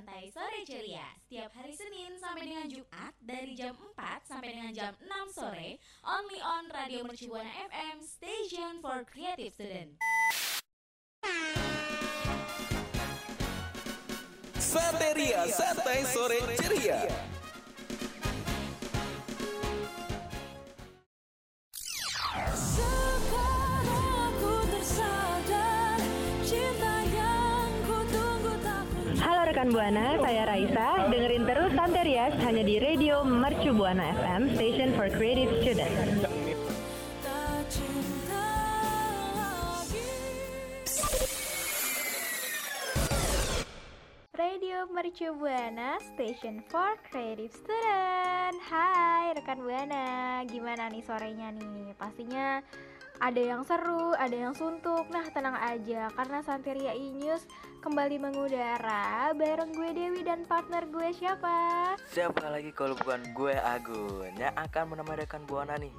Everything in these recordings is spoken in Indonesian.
Santai Sore Ceria Setiap hari Senin sampai dengan Jumat Dari jam 4 sampai dengan jam 6 sore Only on Radio Mercubuana FM Station for Creative Student Santeria Santai Sore Ceria. Rekan Buana, saya Raisa. Dengerin terus Santerias hanya di Radio Mercu Buana FM, Station for Creative Students. Radio Mercu Buana Station for Creative Student Hai rekan Buana Gimana nih sorenya nih Pastinya ada yang seru, ada yang suntuk Nah tenang aja karena Santeria E-News kembali mengudara Bareng gue Dewi dan partner gue siapa? Siapa lagi kalau bukan gue Agun yang akan menemani rekan Buana nih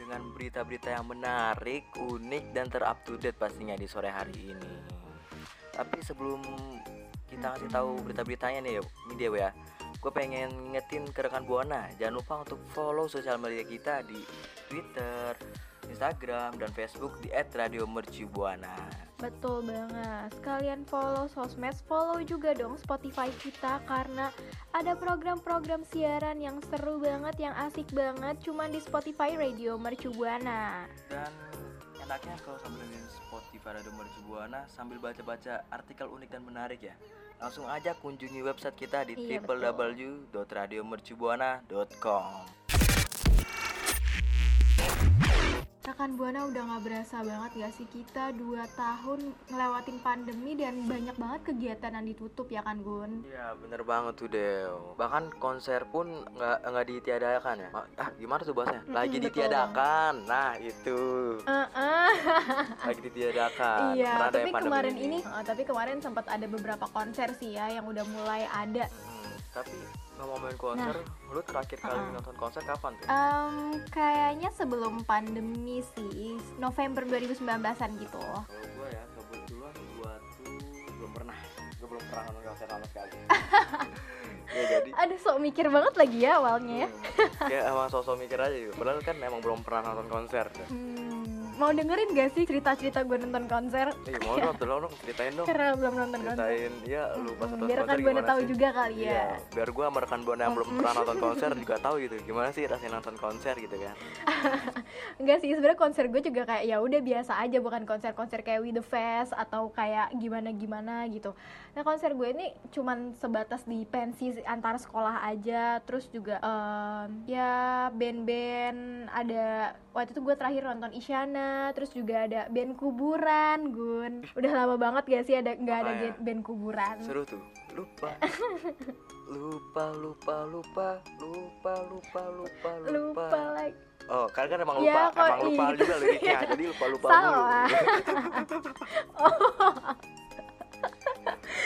dengan berita-berita yang menarik, unik dan terup to date pastinya di sore hari ini. Tapi sebelum kita kasih tahu berita-beritanya nih, ini Dew ya. Gue pengen ngingetin ke rekan Buana, jangan lupa untuk follow sosial media kita di Twitter, Instagram, dan Facebook di @radiomercubuana. Betul banget Sekalian follow sosmed, follow juga dong Spotify kita Karena ada program-program siaran yang seru banget, yang asik banget Cuman di Spotify Radio Mercu Buana Dan enaknya kalau sambil dengerin Spotify Radio Mercu Buana sambil baca-baca artikel unik dan menarik ya. Langsung aja kunjungi website kita di Iya, www.radiomercubuana.com. Rekan Buana udah gak berasa banget gak sih kita 2 tahun ngelewatin pandemi dan banyak banget kegiatan yang ditutup ya kan Gun? Iya bener banget tuh Dew Bahkan konser pun nggak nggak ditiadakan ya Ah gimana tuh bahasanya? Lagi betul. ditiadakan Nah itu Uh-uh. Lagi ditiadakan iya, tapi kemarin ini, uh, tapi kemarin sempat ada beberapa konser sih ya yang udah mulai ada. Hmm, Tapi ngomongin konser Lu terakhir kali uh-uh. nonton konser kapan tuh? Em, kayaknya sebelum pandemi sih, November 2019-an gitu. Kalau gue ya kebetulan gue tuh belum pernah Gue belum pernah nonton konser sama sekali Ya jadi Aduh, sok mikir banget lagi ya awalnya ya. hmm, Kayak emang sosok mikir aja gitu Padahal kan emang belum pernah nonton konser Hmm, mau dengerin gak sih cerita-cerita gue nonton konser? Eh mau dong, tolong dong ceritain dong Karena belum nonton konser. Ceritain, ya lu pas Hmm, nonton biar konser kan gue gimana tahu sih? juga kali ya. Iya, biar gue sama rekan Buana yang belum Mm-mm. pernah nonton konser juga tahu gitu Gimana sih rasanya nonton konser gitu kan Enggak sih, sebenarnya konser gue juga kayak ya udah biasa aja, bukan konser-konser kayak We The Fest atau kayak gimana-gimana gitu. Nah konser gue ini cuman sebatas di pensi antar sekolah aja, terus juga em, ya band-band ada waktu itu gue terakhir nonton Isyana, terus juga ada band kuburan, Gun. Udah lama banget gak sih ada nggak ada Makanya. band- kuburan? Seru tuh Lupa Lupa, lupa, lupa Lupa, lupa, lupa, lupa Lupa lagi. Oh, kan kan emang Ya, lupa kok Emang lupa iya. juga liriknya Jadi lupa-lupa Salah.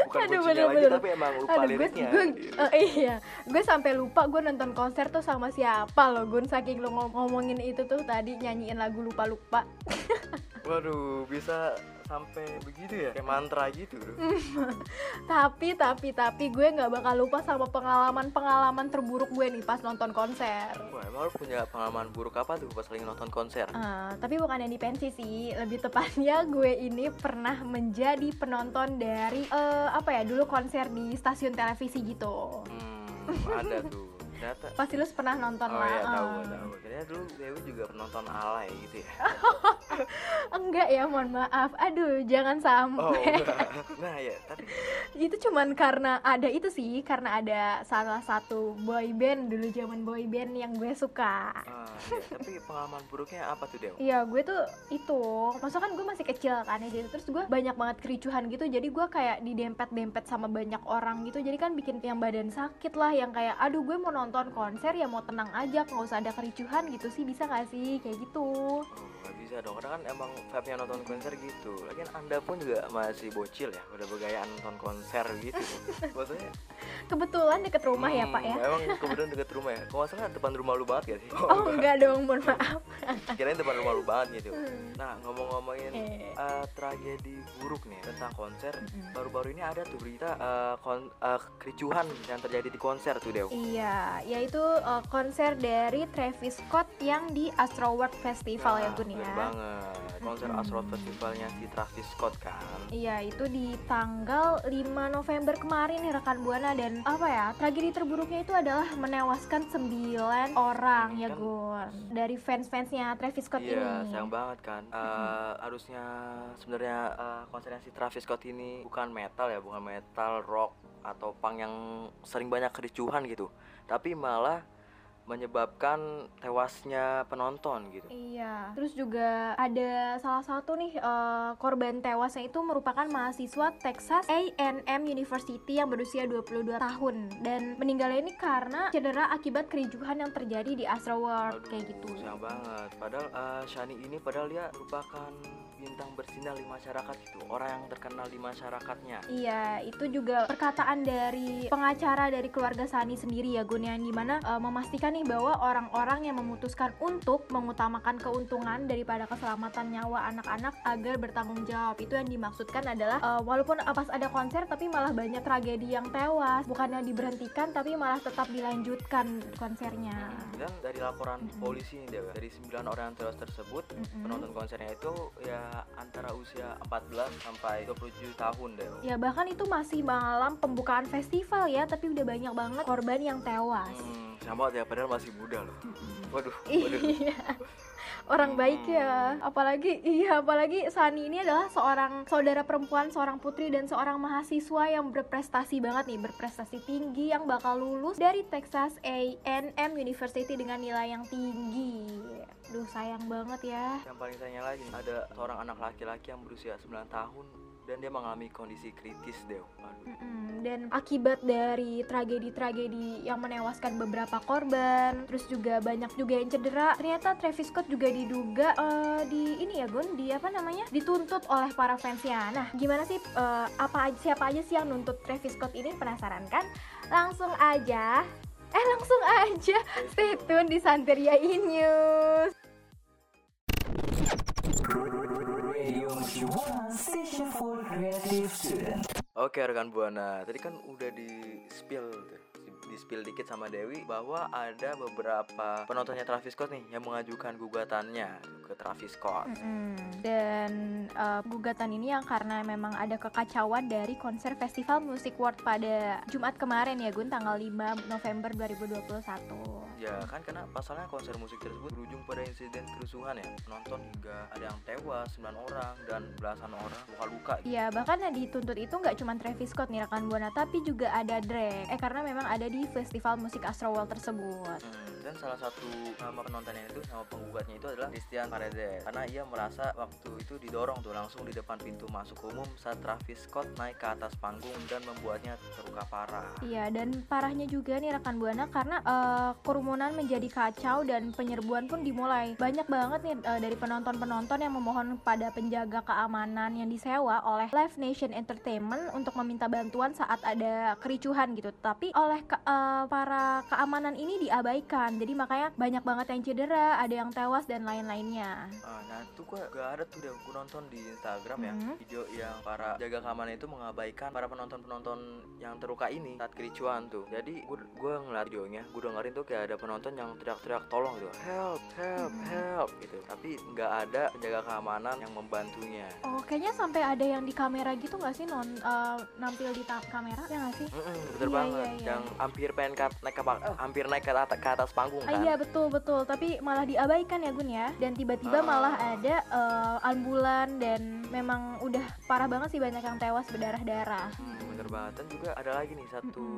Bukan Aduh, kuncinya lagi bener-bener. Tapi emang lupa Aduh, gue, liriknya gue, Iya. eh, iya, gue sampai lupa gue nonton konser tuh sama siapa loh, Gun. Saking lo ngom- ngomongin itu tuh tadi nyanyiin lagu lupa lupa. Waduh, bisa sampai begitu ya Kayak mantra gitu tapi, tapi, tapi gue nggak bakal lupa sama pengalaman-pengalaman terburuk gue nih pas nonton konser. Wah, emang lu punya pengalaman buruk apa tuh pas lagi nonton konser? Eh, tapi bukan yang di pensi sih, lebih tepatnya gue ini pernah menjadi penonton dari eh, apa ya dulu konser di stasiun televisi gitu. Hmm, ada tuh Ternyata Pasti lu pernah nonton Oh lah. iya, tahu, eh. tahu. Ternyata dulu Dewi juga penonton alay gitu ya. Enggak ya, mohon maaf. Aduh, jangan Oh, sampai. enggak. Nah, ya, tapi itu cuman karena ada itu sih karena ada salah satu boy band dulu zaman boy band yang gue suka ah, iya, tapi pengalaman buruknya apa tuh, Dew? Iya gue tuh itu Maksudnya kan gue masih kecil kan ya jadi Terus gue banyak banget kericuhan gitu Jadi gue kayak didempet-dempet sama banyak orang gitu Jadi kan bikin yang badan sakit lah Yang kayak aduh gue mau nonton konser ya mau tenang aja nggak usah ada kericuhan gitu sih Bisa gak sih kayak gitu Oh, nggak bisa dong. Karena kan emang vibe-nya nonton konser gitu. Lagian Anda pun juga masih bocil ya, udah bergayaan nonton konser gitu. Maksudnya Kebetulan deket rumah ya hmm, pak ya Emang kemudian deket rumah ya? Kalau nggak salah depan rumah lu banget gak sih? Oh enggak dong mohon maaf kirain depan rumah lu banget gitu. Nah ngomong-ngomongin eh, tragedi buruk nih tentang konser baru-baru ini ada tuh berita eh, kon- eh, kericuhan yang terjadi di konser tuh Dew Iya, yaitu uh, konser dari Travis Scott yang di Astro World Festival ya Nah, Gun bener ya. banget konser. Astro Festivalnya si Travis Scott kan Iya, itu di tanggal 5 November kemarin nih rekan Buana dan apa ya? Tragedi terburuknya itu adalah menewaskan 9 orang ya Kan- Gun. Dari fans-fansnya Travis Scott Iya, ini. sayang banget kan. Eh, harusnya sebenarnya eh, konsernya si Travis Scott ini bukan metal ya, bukan metal, rock atau punk yang sering banyak kericuhan gitu. Tapi malah menyebabkan tewasnya penonton gitu. Iya, terus juga ada salah satu nih eh, korban tewasnya itu merupakan mahasiswa Texas A&M University yang berusia 22 tahun dan meninggalnya ini karena cedera akibat kericuhan yang terjadi di Astro World Aduh, kayak gitu. sayang banget. Padahal eh, Shani ini padahal dia merupakan bintang bersinar di masyarakat gitu, orang yang terkenal di masyarakatnya. Iya, itu juga perkataan dari pengacara dari keluarga Sani sendiri ya Gun yang di mana eh, memastikan nih bahwa orang-orang yang memutuskan untuk mengutamakan keuntungan daripada keselamatan nyawa anak-anak agar bertanggung jawab itu yang dimaksudkan adalah eh, walaupun eh, pas ada konser tapi malah banyak tragedi yang tewas bukannya diberhentikan tapi malah tetap dilanjutkan konsernya. Dan dari laporan Mm-mm. polisi nih Dewa, dari 9 orang yang tewas tersebut, Mm-mm. penonton konsernya itu ya antara usia 14 sampai 27 tahun Dewa. Ya bahkan itu masih malam pembukaan festival ya tapi udah banyak banget korban yang tewas. Hmm, sama ya padahal masih muda loh. Waduh, waduh. Iya. Orang baik ya. Apalagi iya, apalagi Sani ini adalah seorang saudara perempuan, seorang putri dan seorang mahasiswa yang berprestasi banget nih, berprestasi tinggi yang bakal lulus dari Texas A&M University dengan nilai yang tinggi. Duh, sayang banget ya. Yang paling sayangnya lagi ada seorang anak laki-laki yang berusia 9 tahun dan dia mengalami kondisi kritis Dew. Aduh. Mm-mm, Dan akibat dari tragedi-tragedi yang menewaskan beberapa korban, terus juga banyak juga yang cedera. Ternyata Travis Scott juga diduga eh, di ini ya Gun, di apa namanya? Dituntut oleh para fansnya. Nah, gimana sih eh, apa aja- siapa aja sih yang nuntut Travis Scott ini? Penasaran kan? Langsung aja. Eh langsung aja stay tune di Santeria News. Oke rekan buana, tadi kan udah di spill di spill dikit sama Dewi bahwa ada beberapa penontonnya Travis Scott nih yang mengajukan gugatannya ke Travis Scott. Mm-mm. Dan uh, gugatan ini yang karena memang ada kekacauan dari konser Festival Music World pada Jumat kemarin ya Gun tanggal 5 November 2021. Ya kan karena pasalnya konser musik tersebut berujung pada insiden kerusuhan ya Penonton hingga ada yang tewas 9 orang dan belasan orang luka-luka gitu. Iya bahkan yang dituntut itu nggak cuma Travis Scott nih rekan buana tapi juga ada Drake. Eh karena memang ada di Festival Musik Astro World tersebut. Hmm, dan salah satu nama penontonnya itu nama penggugatnya itu adalah Christian Paredes karena ia merasa waktu itu didorong tuh langsung di depan pintu masuk umum saat Travis Scott naik ke atas panggung dan membuatnya terluka parah. Iya dan parahnya juga nih rekan buana karena eh, kerumunan menjadi kacau dan penyerbuan pun dimulai. Banyak banget nih eh, dari penonton-penonton yang memohon pada penjaga keamanan yang disewa oleh Live Nation Entertainment untuk meminta bantuan saat ada kericuhan gitu. Tapi oleh ke- eh, para keamanan ini diabaikan. Jadi makanya banyak banget yang cedera, ada yang tewas dan lain-lainnya. Ah, nah itu gua gak ada tuh deh gue nonton di Instagram ya Mhm. video yang para jaga keamanan itu mengabaikan para penonton-penonton yang terluka ini saat kericuan tuh. Jadi gue gue ngeliat videonya, gue dengerin tuh kayak ada penonton yang teriak-teriak tolong gitu, help, help, help gitu. Tapi nggak ada penjaga keamanan yang membantunya. Oh, kayaknya sampai ada yang di kamera gitu nggak sih non eh, nampil di kamera ya nggak sih? Mm-mm, bener Iya, banget, iya, iya. yang hampir pengen ka- naik ke eh, hampir naik ke atas, ke atas panggung Ah, kan. iya betul betul tapi malah diabaikan ya Gun ya dan tiba-tiba Ah. malah ada eh, ambulan dan memang udah parah banget sih banyak yang tewas berdarah-darah Hmm, bener banget dan juga ada lagi nih satu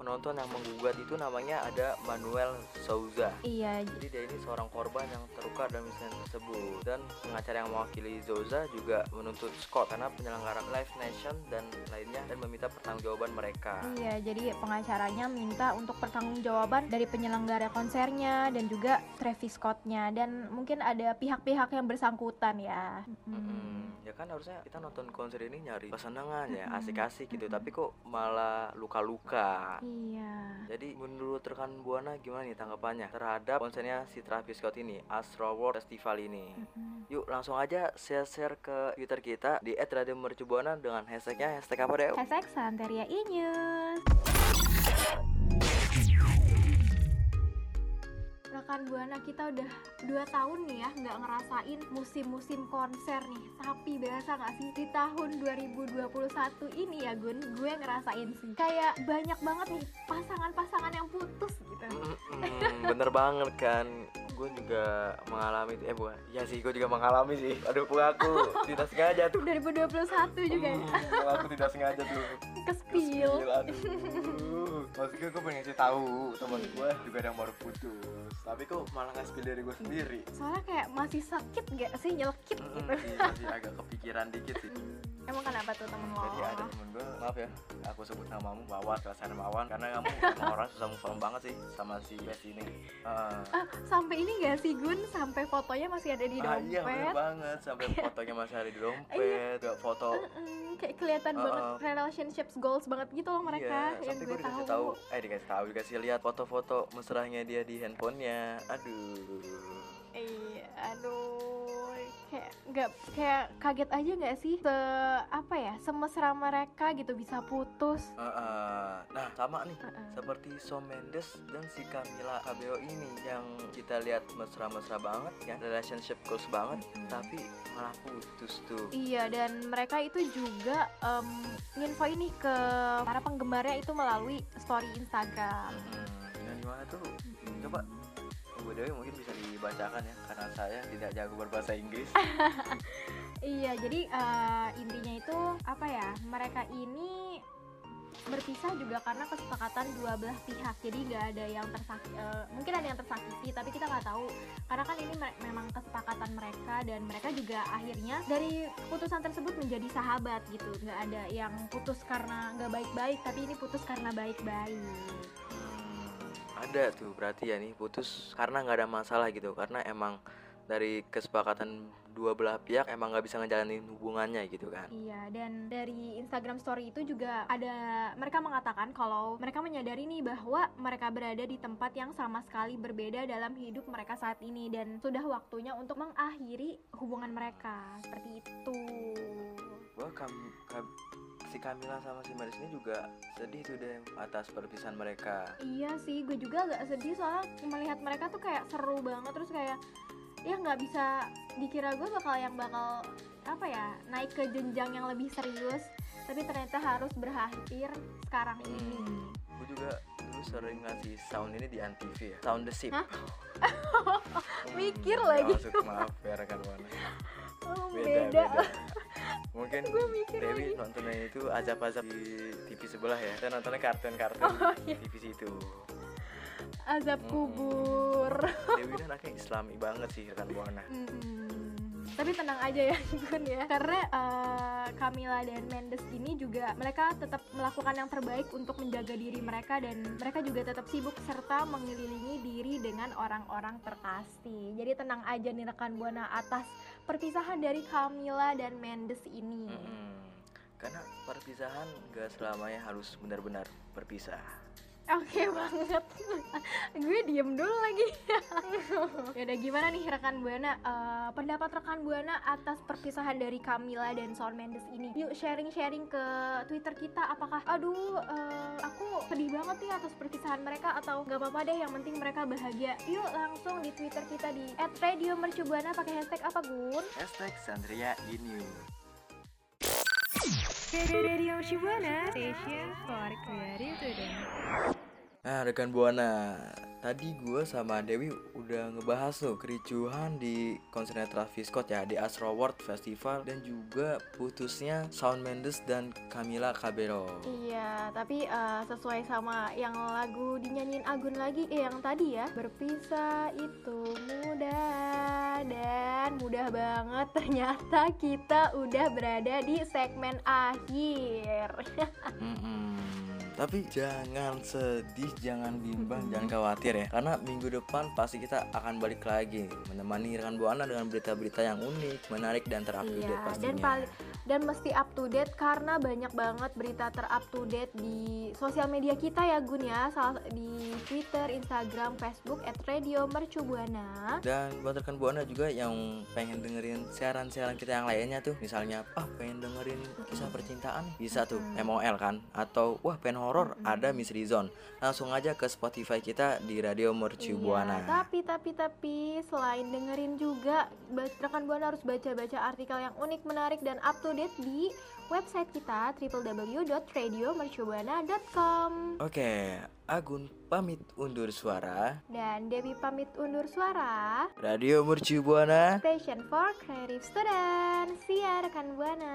penonton yang menggugat itu namanya ada Manuel Souza. Iya. Jadi dia ini seorang korban yang terluka dalam insiden tersebut. Dan pengacara yang mewakili Souza juga menuntut Scott karena penyelenggara Live Nation dan lainnya dan meminta pertanggungjawaban mereka. Iya jadi pengacaranya minta untuk pertanggungjawaban dari penyelenggara konsernya dan juga Travis Scottnya. Dan mungkin ada pihak-pihak yang bersangkutan ya. Mm-mm. Mm-mm. ya kan harusnya kita nonton konser ini nyari kesenangan ya asik-asik gitu. Tapi kok malah luka-luka iya jadi menurut rekan Buana gimana nih tanggapannya terhadap konsernya si Travis Scott ini Astro World Festival ini. Yuk langsung aja share-share ke Twitter kita di @radiomercubuana dengan hashtagnya hashtag apa deh? Hashtag Santeria Inews. Rekan Buana kita udah 2 tahun nih ya nggak ngerasain musim-musim konser nih. Tapi berasa nggak sih? Di tahun 2021 ini ya Gun Gue ngerasain sih. Kayak banyak banget nih pasangan-pasangan yang putus gitu. Mm-mm, bener banget kan. Gue juga mengalami eh bukan ya sih gue juga mengalami sih. Aduh aku tidak sengaja tuh. 2021 juga ya? Hmm, aku tidak sengaja tuh. Kespil Kespil, aduh. Maksudnya gue pengen ngasih tahu teman gue juga ada yang baru putus tapi kok malah nggak spill dari gue sendiri? Soalnya kayak masih sakit gak sih? Nyelekit Mm, gitu. Sih, masih agak kepikiran dikit sih Emang kenapa tuh temen lo? jadi ada temen gue maaf ya aku sebut namamu Wawan kelasan Wawan karena kamu orang susah move on banget sih sama si Bes ini Ah. Ah, sampai ini gak sih Gun? Sampai fotonya masih ada di Ah, iya bener dompet banget sampai fotonya masih ada di dompet gak foto Mm, kayak kelihatan Uh-uh. banget relationships goals banget gitu loh mereka iya, yang sampai gue dikasih tahu. tahu eh dikasih tahu dikasih lihat foto-foto mesranya dia di handphonenya Iya, aduh, kayak nggak kayak kaget aja nggak sih se apa ya semesra mereka gitu bisa putus. Ah, ah. nah sama nih Uh-uh. seperti Shawn Mendes dan si Camila Cabello ini yang kita lihat mesra-mesra banget ya relationship goals banget tapi malah putus tuh Iya dan mereka itu juga em, nginfo ini ke para penggemarnya itu melalui story Instagram. Hmm, yang gimana tuh Dewi mungkin bisa dibacakan ya karena saya tidak jago berbahasa Inggris. Iya jadi eh, intinya itu apa ya mereka ini berpisah juga karena kesepakatan dua belah pihak. Jadi nggak ada yang tersakiti mungkin ada yang tersakiti tapi kita nggak tahu. Karena kan ini me- memang kesepakatan mereka dan mereka juga akhirnya dari putusan tersebut menjadi sahabat gitu. Nggak ada yang putus karena nggak baik-baik tapi ini putus karena baik-baik ada tuh berarti ya nih putus karena nggak ada masalah gitu karena emang dari kesepakatan dua belah pihak emang nggak bisa ngejalanin hubungannya gitu kan Iya, dan dari Instagram story itu juga ada mereka mengatakan kalau mereka menyadari nih bahwa mereka berada di tempat yang sama sekali berbeda dalam hidup mereka saat ini dan sudah waktunya untuk mengakhiri hubungan mereka. Seperti itu. Wah, kam, kam- si Camila sama si Maris ini juga sedih tuh deh atas perpisahan mereka Iya sih, gue juga agak sedih soalnya melihat mereka tuh kayak seru banget terus kayak ya nggak bisa dikira gue bakal yang bakal apa ya naik ke jenjang yang lebih serius tapi ternyata harus berakhir sekarang ini. Hmm, gue juga dulu sering ngasih sound ini di Antv ya sound the ship? Hmm, Mikir nggak lagi. masuk maaf ya rekan buana Oh, beda, beda. beda. Mungkin Dewi lagi. nontonnya itu azab-azab di TV sebelah ya saya nontonnya kartun-kartun Oh, iya. TV situ Azab Hmm. kubur. Dewi ini anaknya islami banget sih rekan buana Mm-mm. Tapi tenang aja ya Gun ya Karena eh, Camila dan Mendes ini juga Mereka tetap melakukan yang terbaik untuk menjaga diri mereka Dan mereka juga tetap sibuk serta mengelilingi diri dengan orang-orang terkasih Jadi tenang aja nih rekan Buana atas perpisahan dari Camila dan Mendes ini Mm-mm. karena perpisahan gak selamanya harus benar-benar berpisah Oke banget. Gue diem dulu lagi. Yaudah gimana nih rekan Buana? Eh, Pendapat rekan Buana atas perpisahan dari Camila dan Shawn Mendes ini? Yuk sharing-sharing ke Twitter kita. Apakah aduh eh, aku sedih banget nih atas perpisahan mereka Atau gak apa-apa deh yang penting mereka bahagia. Yuk langsung di Twitter kita di @radiomercubuana pakai hashtag apa Gun? hashtag Sandria Inu Radio Mercubuana, station for creative. student. Nah rekan Buana Tadi gue sama Dewi udah ngebahas tuh kericuhan di konsernya Travis Scott ya Di Astro World Festival Dan juga putusnya Shawn Mendes dan Camila Cabello Iya, tapi eh, sesuai sama yang lagu dinyanyiin Agun lagi, eh yang tadi ya Berpisah itu mudah dan mudah banget Ternyata kita udah berada di segmen akhir Mm-mm. Tapi jangan sedih, jangan bimbang, jangan khawatir ya. Karena minggu depan pasti kita akan balik lagi Menemani rekan Buana dengan berita-berita yang unik, menarik, dan terupdate Iya, pastinya. dan paling dan mesti up to date karena banyak banget berita ter up to date di sosial media kita ya Gun ya. Salah di Twitter, Instagram, Facebook @radio mercubuana. Dan buat rekan Buana juga yang pengen dengerin siaran-siaran kita yang lainnya tuh Misalnya, ah pengen dengerin kisah percintaan Bisa tuh, MOL kan? Atau, wah pengen horor, ada Mystery Zone Langsung aja ke Spotify kita di Radio Mercu Iya, Buana tapi tapi tapi selain dengerin juga rekan buana harus baca-baca artikel yang unik, menarik dan up to date di website kita www.radiomercubuana.com. Oke, Agun pamit undur suara Dan Dewi pamit undur suara. Radio Mercu Buana Station for Creative Student. Ya rekan buana.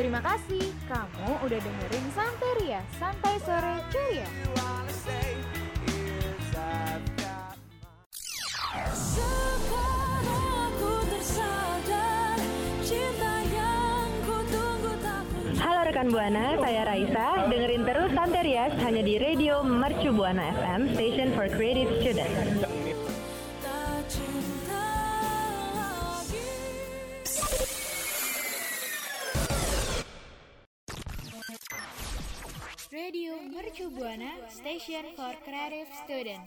Terima kasih kamu udah dengerin Santeria, Santai Sore Ceria. Halo rekan Buana, saya Raisa. Dengerin terus Santerias hanya di Radio Mercu Buana FM, Station for Creative Student. Mercu Buana, Station for Creative Student.